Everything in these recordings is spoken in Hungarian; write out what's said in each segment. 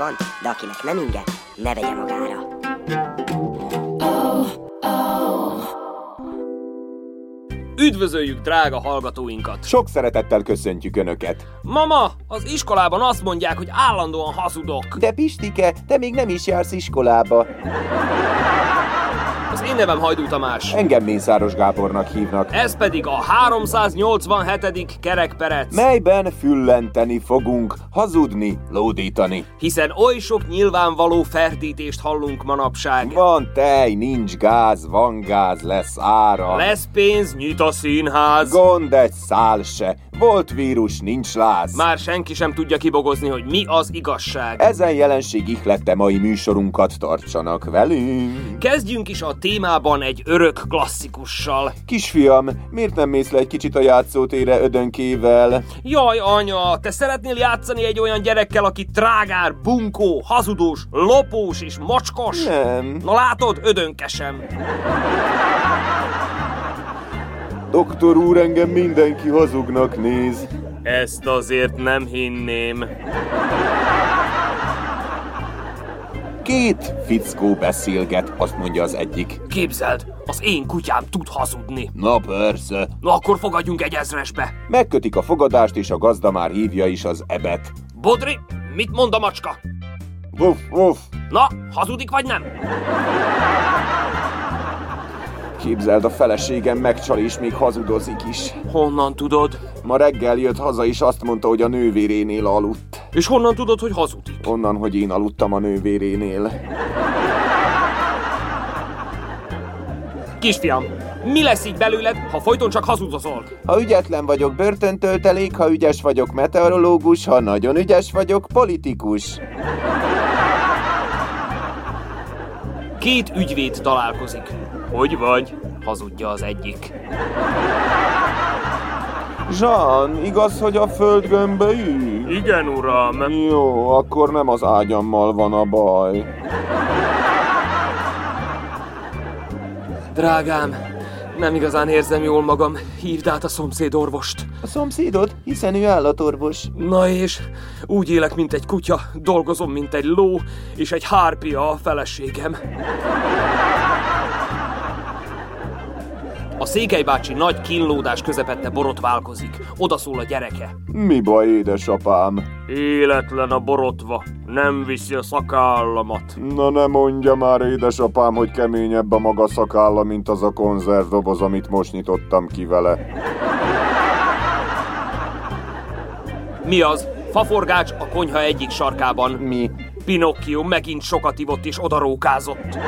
van, de akinek nem inge, ne vegye magára. Üdvözöljük drága hallgatóinkat! Sok szeretettel köszöntjük Önöket. Mama, az iskolában azt mondják, hogy állandóan hazudok. De Pistike, te még nem is jársz iskolába. Én nevem Hajdú Tamás. Engem Mészáros Gábornak hívnak. Ez pedig a 387. kerekperec. Melyben füllenteni fogunk, hazudni, lódítani. Hiszen oly sok nyilvánvaló ferdítést hallunk manapság. Van tej, nincs gáz, van gáz, lesz ára. Lesz pénz, nyit a színház. Gond egy szál se. Volt vírus, nincs láz. Már senki sem tudja kibogozni, hogy mi az igazság. Ezen jelenség ihlette mai műsorunkat tartsanak velünk. Kezdjünk is a témában egy örök klasszikussal. Kisfiam, miért nem mész le egy kicsit a játszótére ödönkével? Jaj, anya, te szeretnél játszani egy olyan gyerekkel, aki trágár, bunkó, hazudós, lopós és mocskos? Nem. Na látod, ödönkesem. Doktor úr, engem mindenki hazugnak néz. Ezt azért nem hinném. Két fickó beszélget, azt mondja az egyik. Képzeld, az én kutyám tud hazudni. Na persze. Na akkor fogadjunk egy ezresbe. Megkötik a fogadást, és a gazda már hívja is az ebet. Bodri, mit mond a macska? Vuff, vuff. Na, hazudik vagy nem? Képzeld, a feleségem megcsal és még hazudozik is. Honnan tudod? Ma reggel jött haza, és azt mondta, hogy a nővérénél aludt. És honnan tudod, hogy hazudik? Onnan, hogy én aludtam a nővérénél. Kisfiam, mi lesz így belőled, ha folyton csak hazudozol? Ha ügyetlen vagyok, börtöntöltelék, ha ügyes vagyok, meteorológus, ha nagyon ügyes vagyok, politikus. Két ügyvéd találkozik. Hogy vagy? Hazudja az egyik. Jean, igaz, hogy a föld gömbbe ül? Igen, uram. Jó, akkor nem az ágyammal van a baj. Drágám, nem igazán érzem jól magam. Hívd át a szomszéd orvost. A szomszédod, hiszen ő állatorvos. Na és úgy élek, mint egy kutya, dolgozom, mint egy ló, és egy hárpia a feleségem. A Székely bácsi nagy kínlódás közepette borotválkozik. Oda szól a gyereke. Mi baj, édesapám? Életlen a borotva, nem viszi a szakállamat. Na ne mondja már, édesapám, hogy keményebb a maga szakálla, mint az a konzervdoboz, amit most nyitottam ki vele. Mi az? Faforgács a konyha egyik sarkában. Mi? Pinocchio megint sokat ivott és odarókázott.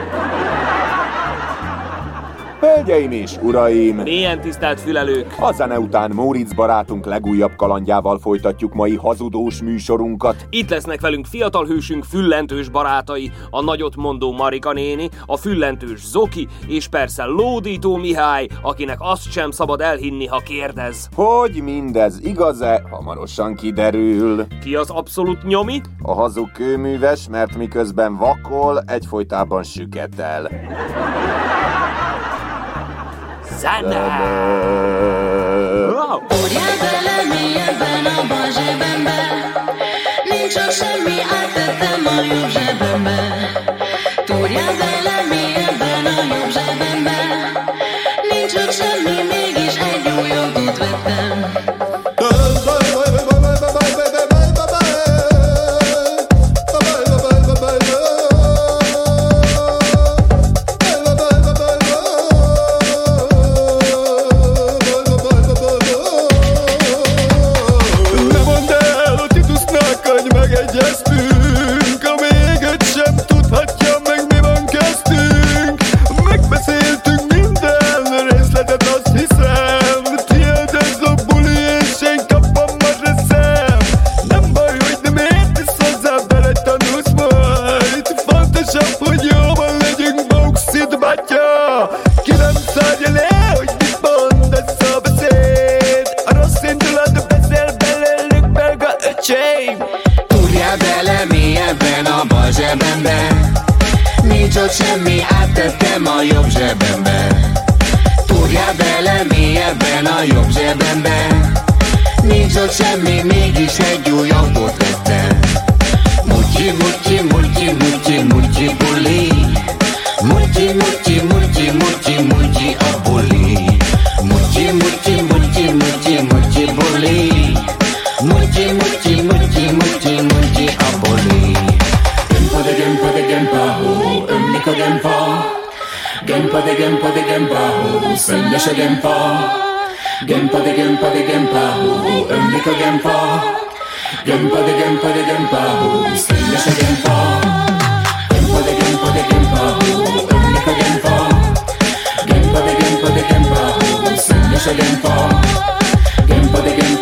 Hölgyeim és uraim! Milyen tisztelt fülelők! A zene után Móricz barátunk legújabb kalandjával folytatjuk mai hazudós műsorunkat. Itt lesznek velünk fiatal hősünk füllentős barátai, a nagyot mondó Marika néni, a füllentős Zoki, és persze Lódító Mihály, akinek azt sem szabad elhinni, ha kérdez. Hogy mindez igaz-e, hamarosan kiderül. Ki az abszolút nyomi? A hazug kőműves, mert miközben vakol, egyfolytában süketel. sana. sana. Wow. முச்சி முச்சி முச்சி முச்சி முச்சி அப்புலி முச்சி முச்சி முச்சி முச்சி முச்சி புலி முச்சி முச்சி முச்சி முச்சி முச்சி அப்புலி கெம்பது கெம்பது கெம்பாஹோ எம்மிக கெம்பா கெம்பது கெம்பது கெம்பாஹோ சல்லஷ கெம்பா கெம்பது கெம்பது கெம்பாஹோ எம்மிக கெம்பா கெம்பது கெம்பது கெம்பாஹோ சல்லஷ கெம்பா கெம்பது கெம்பது கெம்பாஹோ de gempa ho, ömlik a gempa Gempa de gempa de gempa ho, szennyes a gempa Gempa de gempa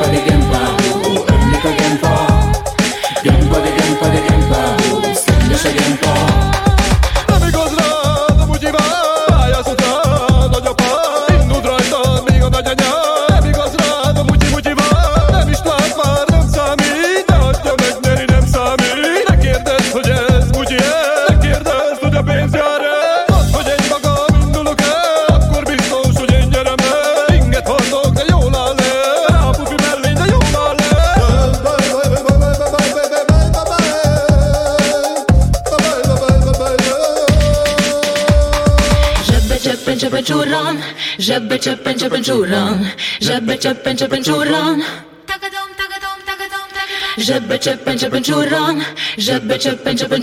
żeby czepę, czepę czurą, żeby czepę, czepę. Żeby czepę, czepę żeby czepę, czepę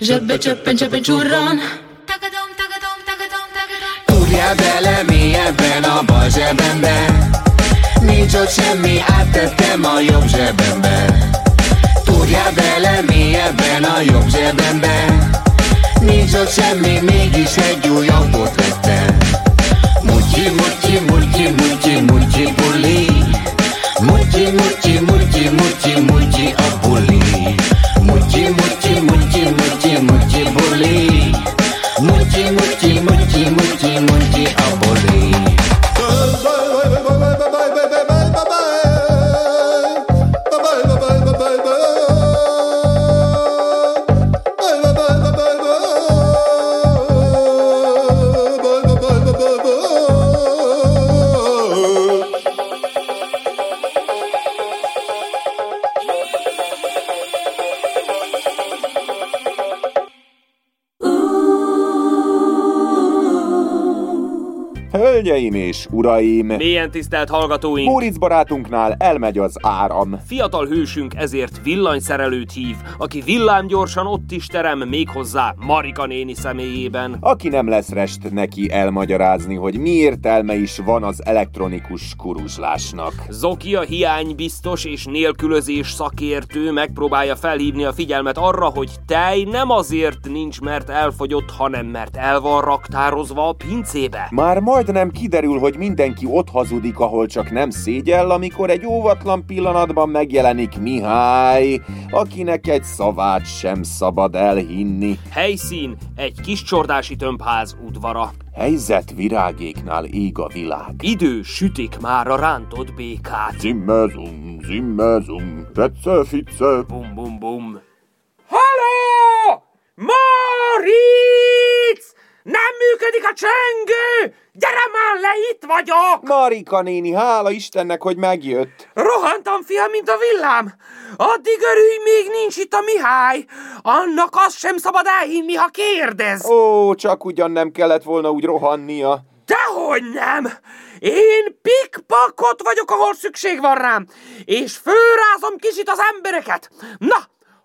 żeby czepę, czepę czurą. Kurja bele mi jebeno, boże bębę, mi czucie mi, a te te moją brze bębę. Kurja bele mi jebeno, ją brze bębę, mi czucie mi, mi gisze giują te te. मुझे मुर्ची मुझे मुझे मुर्ची बोली। मुर्ची मुर्ची मुर्ची मुर्ची अब बोली। Uraim! Mélyen tisztelt hallgatóink! Móricz barátunknál elmegy az áram. Fiatal hősünk ezért villanyszerelőt hív, aki villámgyorsan ott is terem méghozzá Marika néni személyében. Aki nem lesz rest neki elmagyarázni, hogy mi értelme is van az elektronikus kuruzslásnak. Zoki a hiány biztos és nélkülözés szakértő megpróbálja felhívni a figyelmet arra, hogy tej nem azért nincs, mert elfogyott, hanem mert el van raktározva a pincébe. Már majdnem kiderül, hogy mindenki ott hazudik, ahol csak nem szégyell, amikor egy óvatlan pillanatban megjelenik Mihály, akinek egy szavát sem szabad elhinni. Helyszín egy kis csordási tömbház udvara. Helyzet virágéknál ég a világ. Idő sütik már a rántott békát. Zimmezum, zimmezum, fetsze, fice. Bum bum bum. Halló! Moritz! Nem működik a csengő! Gyere már le, itt vagyok! Marika néni, hála Istennek, hogy megjött. Rohantam, fiam, mint a villám. Addig örülj, még nincs itt a Mihály. Annak azt sem szabad elhinni, ha kérdez. Ó, csak ugyan nem kellett volna úgy rohannia. Dehogy nem! Én pikpakot vagyok, ahol szükség van rám, és főrázom kicsit az embereket. Na,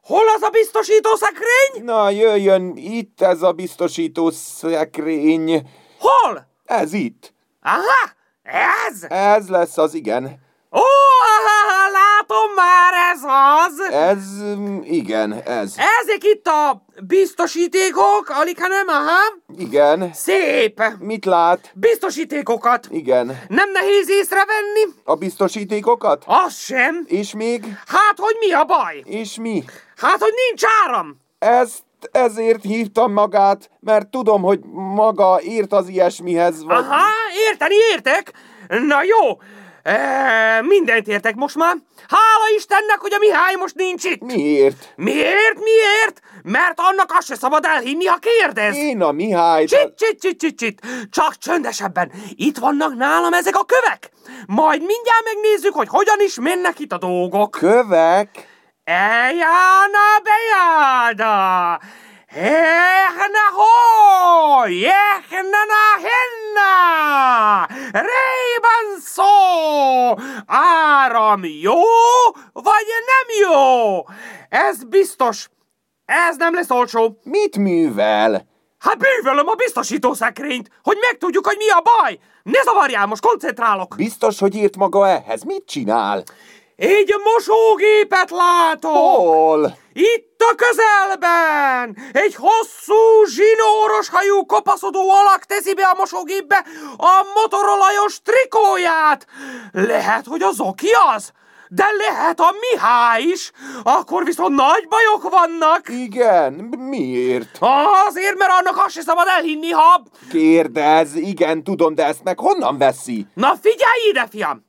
hol az a biztosító szekrény? Na, jöjjön itt ez a biztosító szekrény. Hol? Ez itt. Aha, ez? Ez lesz az igen. Ó, aha, látom már, ez az. Ez, mm, igen, ez. Ezek itt a biztosítékok, alig nem, aha. Igen. Szép. Mit lát? Biztosítékokat. Igen. Nem nehéz észrevenni? A biztosítékokat? Az sem. És még? Hát, hogy mi a baj? És mi? Hát, hogy nincs áram. Ezt ezért hívtam magát, mert tudom, hogy maga írt az ilyesmihez. Vagy... Aha, érteni értek. Na jó, E, mindent értek most már. Hála Istennek, hogy a Mihály most nincs itt. Miért? Miért? Miért? Mert annak azt se szabad elhinni, ha kérdez. Én a Mihály... Csit, csit, csit, csit, csit. Csak csöndesebben. Itt vannak nálam ezek a kövek. Majd mindjárt megnézzük, hogy hogyan is mennek itt a dolgok. Kövek? Ejána bejáda. Ehna ho! Jehna na henna! Rében szó! Áram jó, vagy nem jó? Ez biztos. Ez nem lesz olcsó. Mit művel? Hát bűvölöm a biztosítószekrényt, hogy megtudjuk, hogy mi a baj. Ne zavarjál, most koncentrálok. Biztos, hogy írt maga ehhez. Mit csinál? Egy mosógépet látok. Hol? Itt a közelben! Egy hosszú, zsinóros hajú kopaszodó alak teszi be a mosógépbe a motorolajos trikóját! Lehet, hogy az oki az? De lehet a Mihály is! Akkor viszont nagy bajok vannak! Igen, miért? Azért, mert annak azt se szabad elhinni, ha... Kérdez, igen, tudom, de ezt meg honnan veszi? Na figyelj ide, fiam!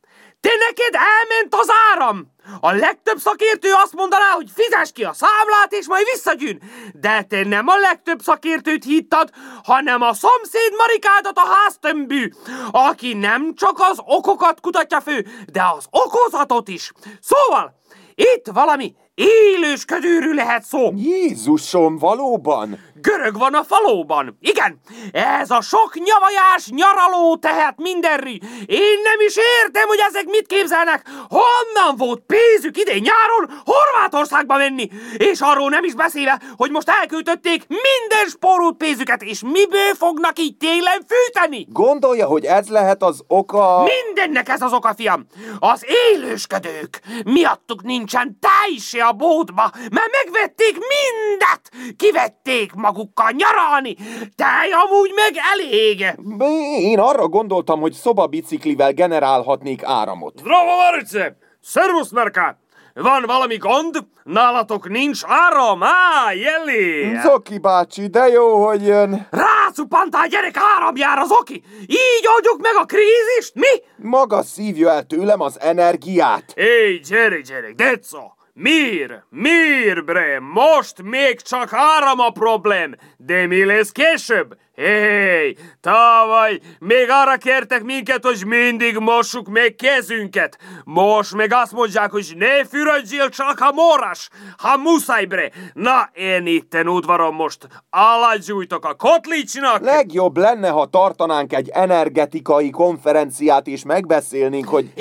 Te neked elment az áram! A legtöbb szakértő azt mondaná, hogy fizes ki a számlát, és majd visszagyűn. De te nem a legtöbb szakértőt hittad, hanem a szomszéd Marikádat a háztömbű, aki nem csak az okokat kutatja fő, de az okozatot is. Szóval, itt valami élősködőről lehet szó. Jézusom, valóban? Görög van a falóban. Igen, ez a sok nyavajás nyaraló tehet mindenri. Én nem is értem, hogy ezek mit képzelnek. Honnan volt pénzük idén nyáron Horvátországba menni? És arról nem is beszélve, hogy most elküldötték minden spórult pénzüket, és miből fognak így télen fűteni? Gondolja, hogy ez lehet az oka... Mindennek ez az oka, fiam. Az élősködők. Miattuk nincsen se a bódba, mert megvették mindet. Kivették magukkal nyaralni. Tej amúgy meg elég. Én arra gondoltam, hogy szobabiciklivel generálhatnék áramot. Zdravo, Marice! Szervusz, Merkát! Van valami gond? Nálatok nincs áram? Á, jeli! Zoki bácsi, de jó, hogy jön. Rácupantál gyerek áramjára, Zoki! Így oldjuk meg a krízist, mi? Maga szívja el tőlem az energiát. Éj, gyere, gyere, deco! Mir, mir, bre, most még csak áram a problém, de mi lesz később? Hé, tavaly még arra kértek minket, hogy mindig mossuk meg kezünket. Most meg azt mondják, hogy ne fürödjél csak a moras, ha muszáj bre. Na, én itten udvaron most alágyújtok a kotlicsnak. Legjobb lenne, ha tartanánk egy energetikai konferenciát és megbeszélnénk, hogy...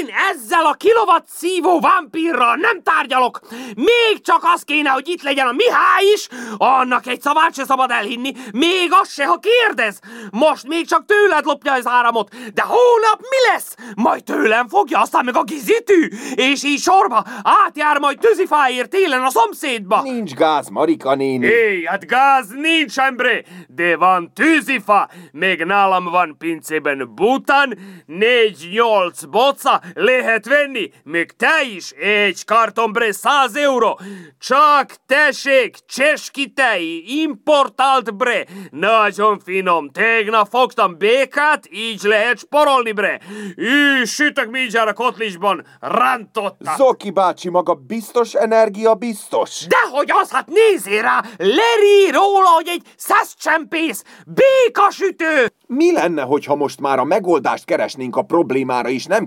Én ezzel a kilovat szívó vámpírral nem tárgyalok. Még csak az kéne, hogy itt legyen a Mihály is, annak egy szavát se szabad elhinni, még az se, ha kérdez. Most még csak tőled lopja az áramot, de hónap mi lesz? Majd tőlem fogja, aztán meg a gizitű, és így sorba átjár majd tűzifáért télen a szomszédba. Nincs gáz, Marika néni. Hé, hát gáz nincs, embre, de van tűzifa, még nálam van pincében bután, négy-nyolc boca lehet venni, még te is egy karton bre 100 euró. Csak tessék, cseski tej, importált bre, nagyon finom, tegnap fogtam békát, így lehet sporolni bre. Ő, sütök mindjárt a kotlisban, rántottak. Zoki bácsi, maga biztos energia biztos? Dehogy az, hát nézzél rá, leri róla, hogy egy szeszcsempész, békasütő. Mi lenne, hogyha most már a megoldást keresnénk a problémára, és nem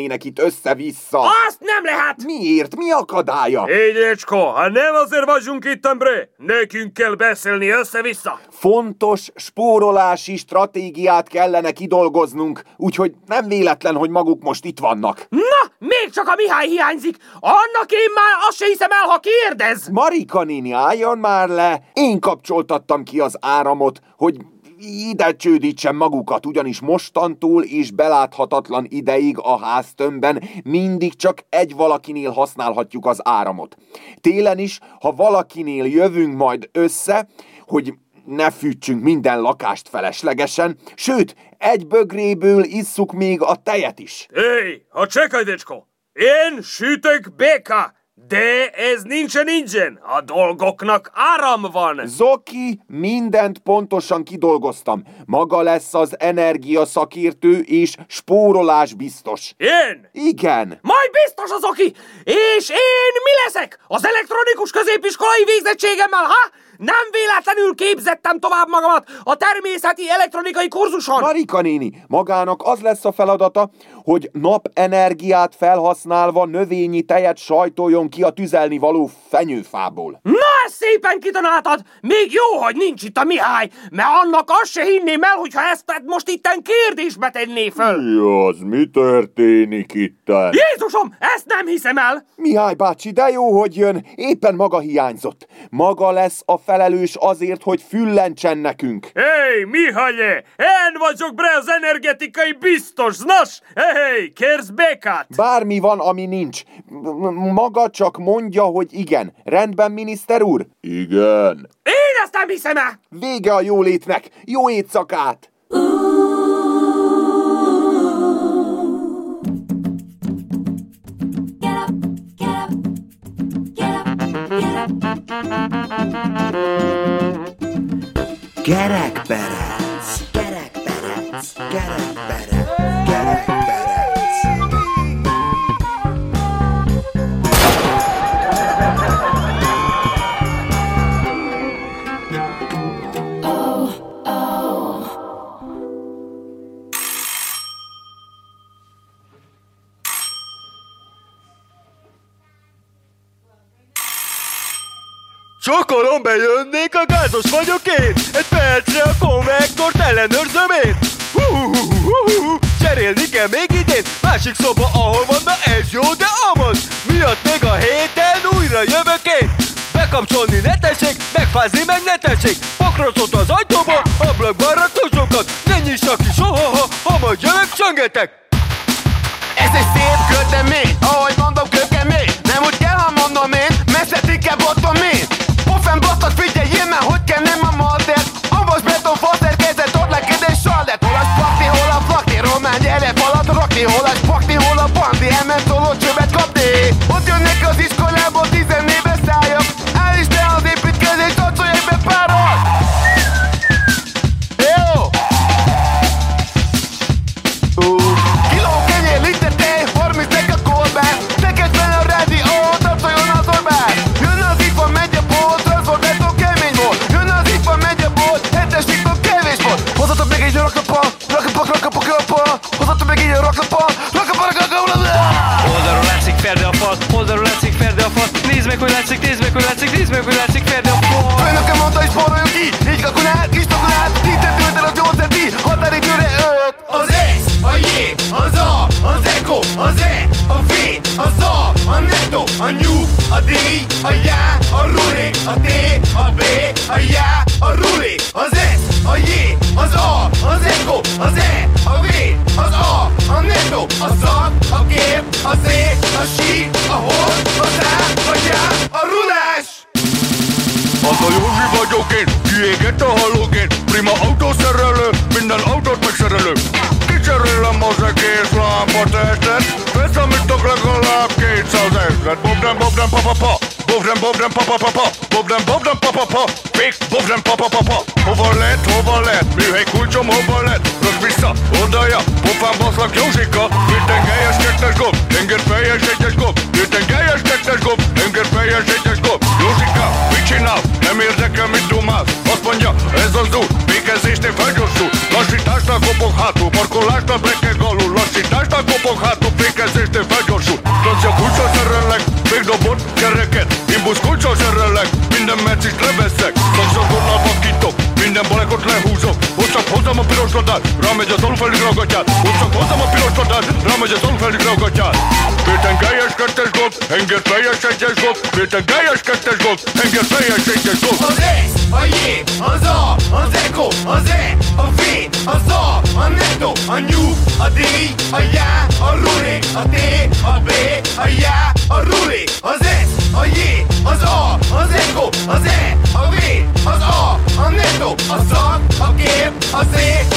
kertelnének itt össze-vissza? Azt nem lehet! Miért? Mi akadálya? Égyecsko, ha nem azért vagyunk itt, embre, nekünk kell beszélni össze-vissza. Fontos spórolási stratégiát kellene kidolgoznunk, úgyhogy nem véletlen, hogy maguk most itt vannak. Na, még csak a Mihály hiányzik. Annak én már azt se hiszem el, ha kérdez. Marika néni, álljon már le! Én kapcsoltattam ki az áramot, hogy ide csődítsen magukat, ugyanis mostantól és beláthatatlan ideig a háztömbben mindig csak egy valakinél használhatjuk az áramot. Télen is, ha valakinél jövünk majd össze, hogy ne fűtsünk minden lakást feleslegesen, sőt, egy bögréből isszuk még a tejet is. Hé, ha csekaj, decsko, én sütök béka, De ez nincsen ingyen. A dolgoknak áram van. Zoki, mindent pontosan kidolgoztam. Maga lesz az energia szakértő és spórolás biztos. Én? Igen. Majd biztos az oki! És én mi leszek? Az elektronikus középiskolai végzettségemmel, ha? Nem véletlenül képzettem tovább magamat a természeti elektronikai kurzuson! Marika néni, magának az lesz a feladata, hogy napenergiát felhasználva növényi tejet sajtoljon ki a tüzelni való fenyőfából. Na, ezt szépen kitanáltad! Még jó, hogy nincs itt a Mihály, mert annak azt se hinném el, hogyha ezt most itten kérdésbe tenné föl. Mi az, mi történik itten? Jézusom, ezt nem hiszem el! Mihály bácsi, de jó, hogy jön. Éppen maga hiányzott. Maga lesz a felelős azért, hogy füllentsen nekünk. Hé, Mihály, én vagyok bre az energetikai biztos, nos? Hé, kérsz békát? Bármi van, ami nincs. Maga csak mondja, hogy igen. Rendben, miniszter úr? Igen. Én ezt nem hiszem el! Vége a jólétnek. Jó éjszakát! Kerekperec, kerekperec, kerekperec, kerekperec. Sokolom bejönnék, a gázos vagyok én. Egy percre a konvektort ellenőrzöm én. Hú, hú, hú, hú, hú. Cserélni kell még idén. Másik szoba, ahol van, na ez jó, de amaz. Miatt még a héten újra jövök én. Bekapcsolni ne tessék, megfázni meg ne tessék. Pokracot az ajtóba, ablakban ratósokat Ne nyissak ki soha, ha, ha majd jövök, csöngetek. Ez egy szép Bobden, bobden, pa pa pa pa. Bobden, bobden, pa pa pa. Fix, bobden, pa pa pa pa. Hova lett, hova lett. Műhely kulcsom hova lett? Rög vissza, odaja Pofán baszlak Józsika. Minden helyes kettes gomb Tenger fejes egyes gomb Minden helyes kettes gomb Tenger fejes egyes gomb Józsika, mit csinál? Nem érdekel, mit dumálsz Azt mondja, ez az út. Végezésnél felgyorsul. Lassításnál kopog hátul. Parkolásnál brekeg alul. Lassításnál kopog hátul. Végezésnél felgyorsul. Francia kulcsal szerellek Még dobott kereket Imbusz kulcsal szerellek Minden mercist leveszek. Szakszagonnal vakítok Minden balekot lehúzok. Most csak hozzam a piros ladát Rámegy az alulfelé ragatyát Most csak hozzam a piros ladát Rámegy az alulfelé ragatyát Péten gályes kettes gomb Henger fejes egyes gomb Péten gályes kettes gomb Henger fejes egyes gomb Az S, a J, az A, az Eko, az E, a V, az A, a Netto, a New, a D, a Já, a Ruli, a T, a B, a Já, a Ruli, az S, a J, az A, az ego, az E, a V, az A, a netto, a szak, a kép, a Z,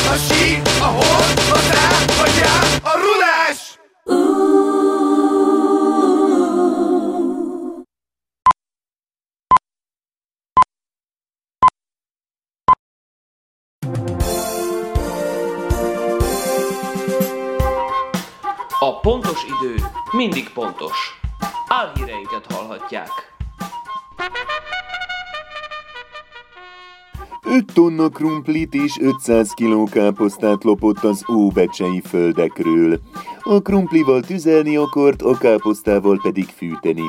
a sí, a hol, a rá, a já, a rulás! A pontos idő mindig pontos. Álhíreinket hallhatják. 5 tonna krumplit és 500 kiló káposztát lopott az óbecsei földekről. A krumplival tüzelni akart, a káposztával pedig fűteni.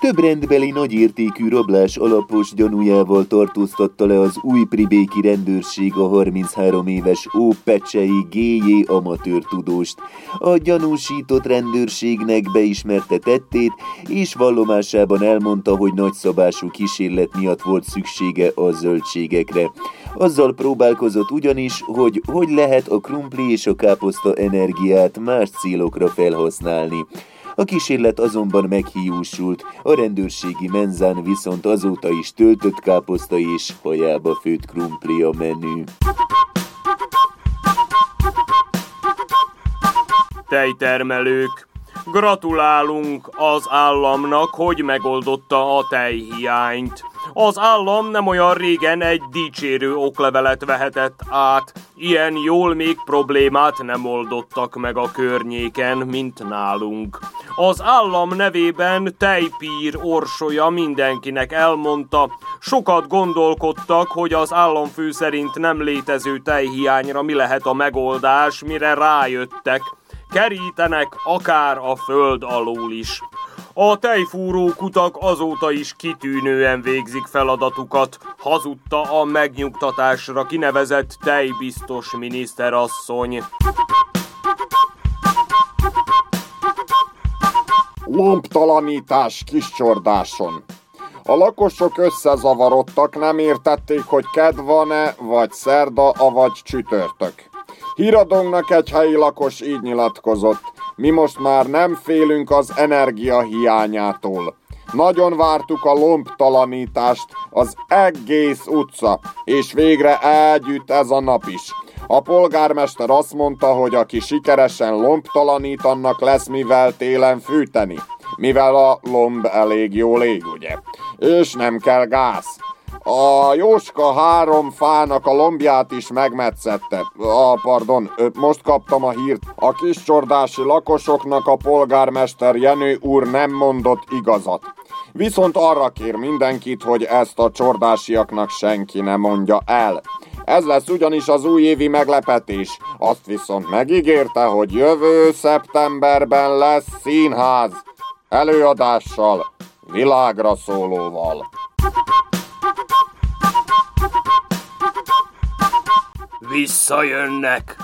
Több rendbeli nagyértékű rablás alapos gyanújával tartóztatta le az új pribéki rendőrség a 33 éves ópecsei GJ amatőr tudóst. A gyanúsított rendőrségnek beismerte tettét, és vallomásában elmondta, hogy nagyszabású kísérlet miatt volt szüksége a zöldségekre. Azzal próbálkozott ugyanis, hogy hogy lehet a krumpli és a káposzta energiát más célokra felhasználni. A kísérlet azonban meghiúsult, a rendőrségi menzán viszont azóta is töltött káposzta és hajába főtt krumpli a menü. Tejtermelők, gratulálunk az államnak, hogy megoldotta a tejhiányt. Az állam nem olyan régen egy dicsérő oklevelet vehetett át. Ilyen jól még problémát nem oldottak meg a környéken, mint nálunk. Az állam nevében Tejpír orsolya mindenkinek elmondta, sokat gondolkodtak, hogy az államfő szerint nem létező tejhiányra mi lehet a megoldás, mire rájöttek. Kerítenek akár a föld alól is. A tejfúró kutak azóta is kitűnően végzik feladatukat, hazudta a megnyugtatásra kinevezett tejbiztos miniszterasszony. Lomptalanítás Kiscsordáson. A lakosok összezavarodtak, nem értették, hogy ked van-e, vagy szerda, avagy csütörtök. Híradónknak egy helyi lakos így nyilatkozott. Mi most már nem félünk az energia hiányától. Nagyon vártuk a lomptalanítást az egész utca, és végre elgyűjt ez a nap is. A polgármester azt mondta, hogy aki sikeresen lomptalanít, annak lesz mivel télen fűteni. Mivel a lomb elég jól ég, ugye? És nem kell gáz. A Jóska három fának a lombját is megmetszette. Ah, pardon, most kaptam a hírt. A kiscsordási lakosoknak a polgármester Jenő úr nem mondott igazat. Viszont arra kér mindenkit, hogy ezt a csordásiaknak senki ne mondja el. Ez lesz ugyanis az újévi meglepetés. Azt viszont megígérte, hogy jövő szeptemberben lesz színház. Előadással, világra szólóval. Visszajönnek!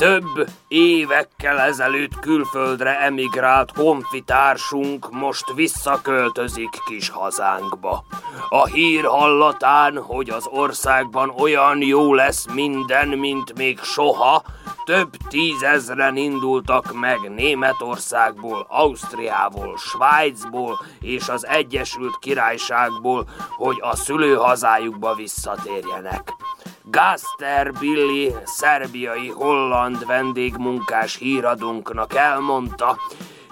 Több évekkel ezelőtt külföldre emigrált honfitársunk most visszaköltözik kis hazánkba. A hír hallatán, hogy az országban olyan jó lesz minden, mint még soha, több tízezren indultak meg Németországból, Ausztriából, Svájcból és az Egyesült Királyságból, hogy a szülőhazájukba visszatérjenek. Gaster Billy, szerbiai holland vendégmunkás híradónknak elmondta,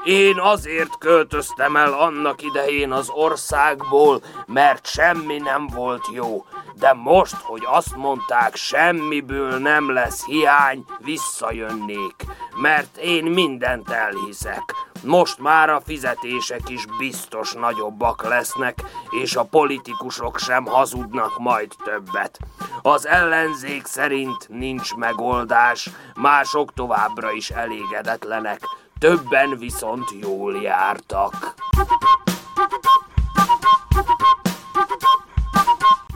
én azért költöztem el annak idején az országból, mert semmi nem volt jó. De most, hogy azt mondták, semmiből nem lesz hiány, visszajönnék. Mert én mindent elhiszek. Most már a fizetések is biztos nagyobbak lesznek, és a politikusok sem hazudnak majd többet. Az ellenzék szerint nincs megoldás, mások továbbra is elégedetlenek, többen viszont jól jártak.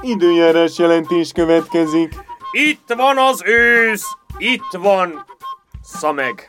Időjárás jelentés következik. Itt van az ősz! Itt van! Szameg!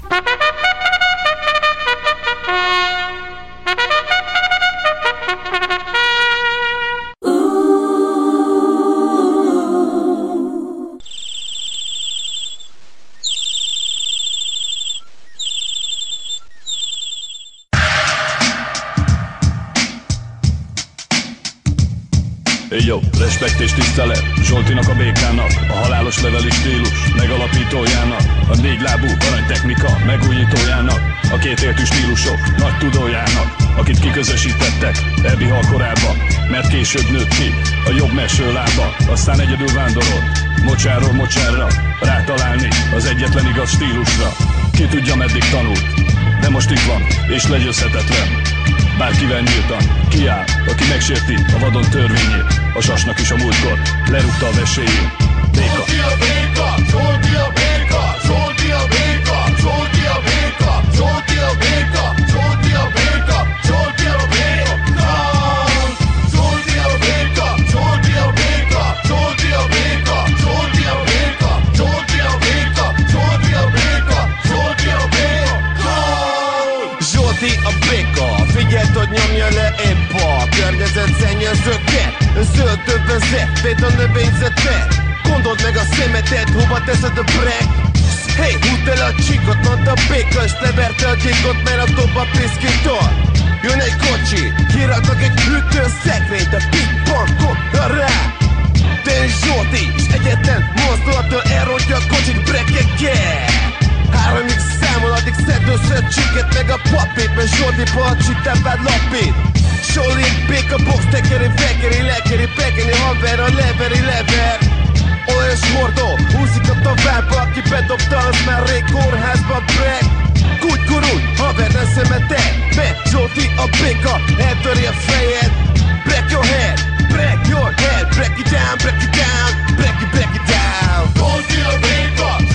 Jó, respekt és tisztelet. Zsoltinak a békának A halálos leveli stílus Megalapítójának. A négy lábú aranytechnika Megújítójának A kétértű stílusok Nagy tudójának Akit kiközösítettek Ebi halkorába Mert később nőtt ki A jobb meső lába Aztán egyedül vándorolt Mocsáról mocsárra Rátalálni Az egyetlen igaz stílusra. Ki tudja meddig tanult de most itt van, és legyőzhetetlen. Bárkivel nyíltan, kiáll, aki megsérti a vadon törvényét, a sasnak is a múltkor lerúgta a veséjét. Béka. Zsolti a leveri, lever. Olajos hordó, húzik a tovább, aki bedobta, az már rég kórházba brek Kúgy kurulj, haver, ne szemeted, mert Zsolti a béka, eltöri a fejed. Break your head, break your head, break it down, break it down, break it, break it down. Zsolti a béka,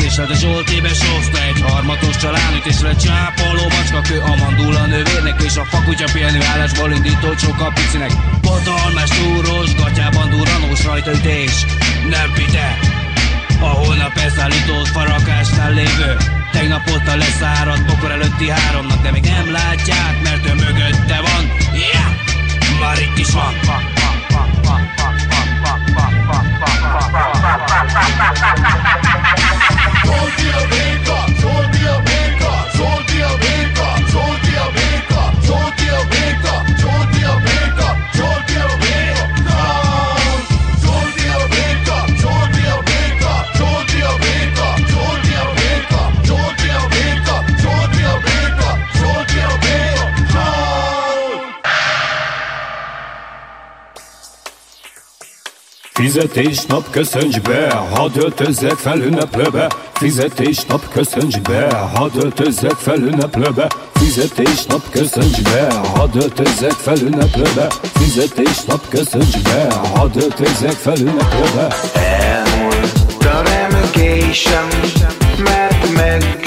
meg tévesztéssel De Zsoltébe sózta egy harmatos családütésre Csápoló macska kő a mandula nővérnek És a fakutya pihenő állásból indított sok a picinek Botalmás túros, gatyában duranós rajta ütés Nem vite, a holnap elszállított farakásnál lévő Tegnap óta leszáradt bokor előtti háromnak De még nem látják, mert ő mögötte van yeah! Már itt is van Zsolti a béka, Zsolti Fizetésnap köszönts be, hadd öltözzek fel ünneplőbe. Fizetésnap köszönts be, hadd öltözzek fel ünneplőbe. Fizetésnap köszönts be, hadd öltözzek fel ünneplőbe. Fizetésnap köszönts be, hadd öltözzek fel ünneplőbe. Elmúlt a remegésem, mert megjött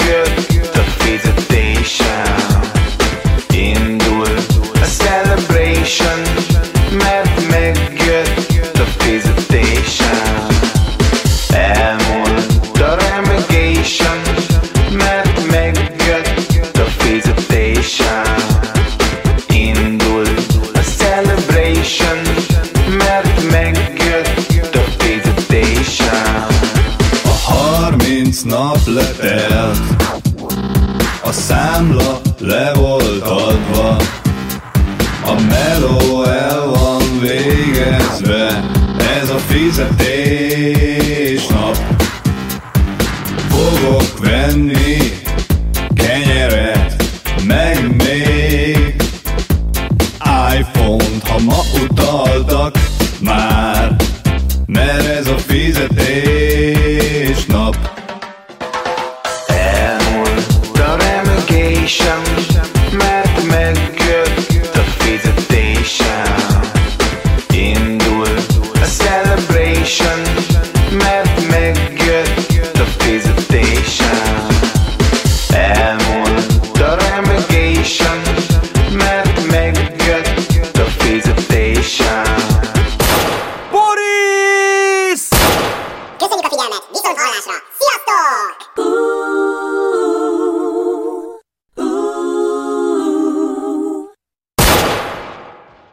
a fizetés nap. Fogok venni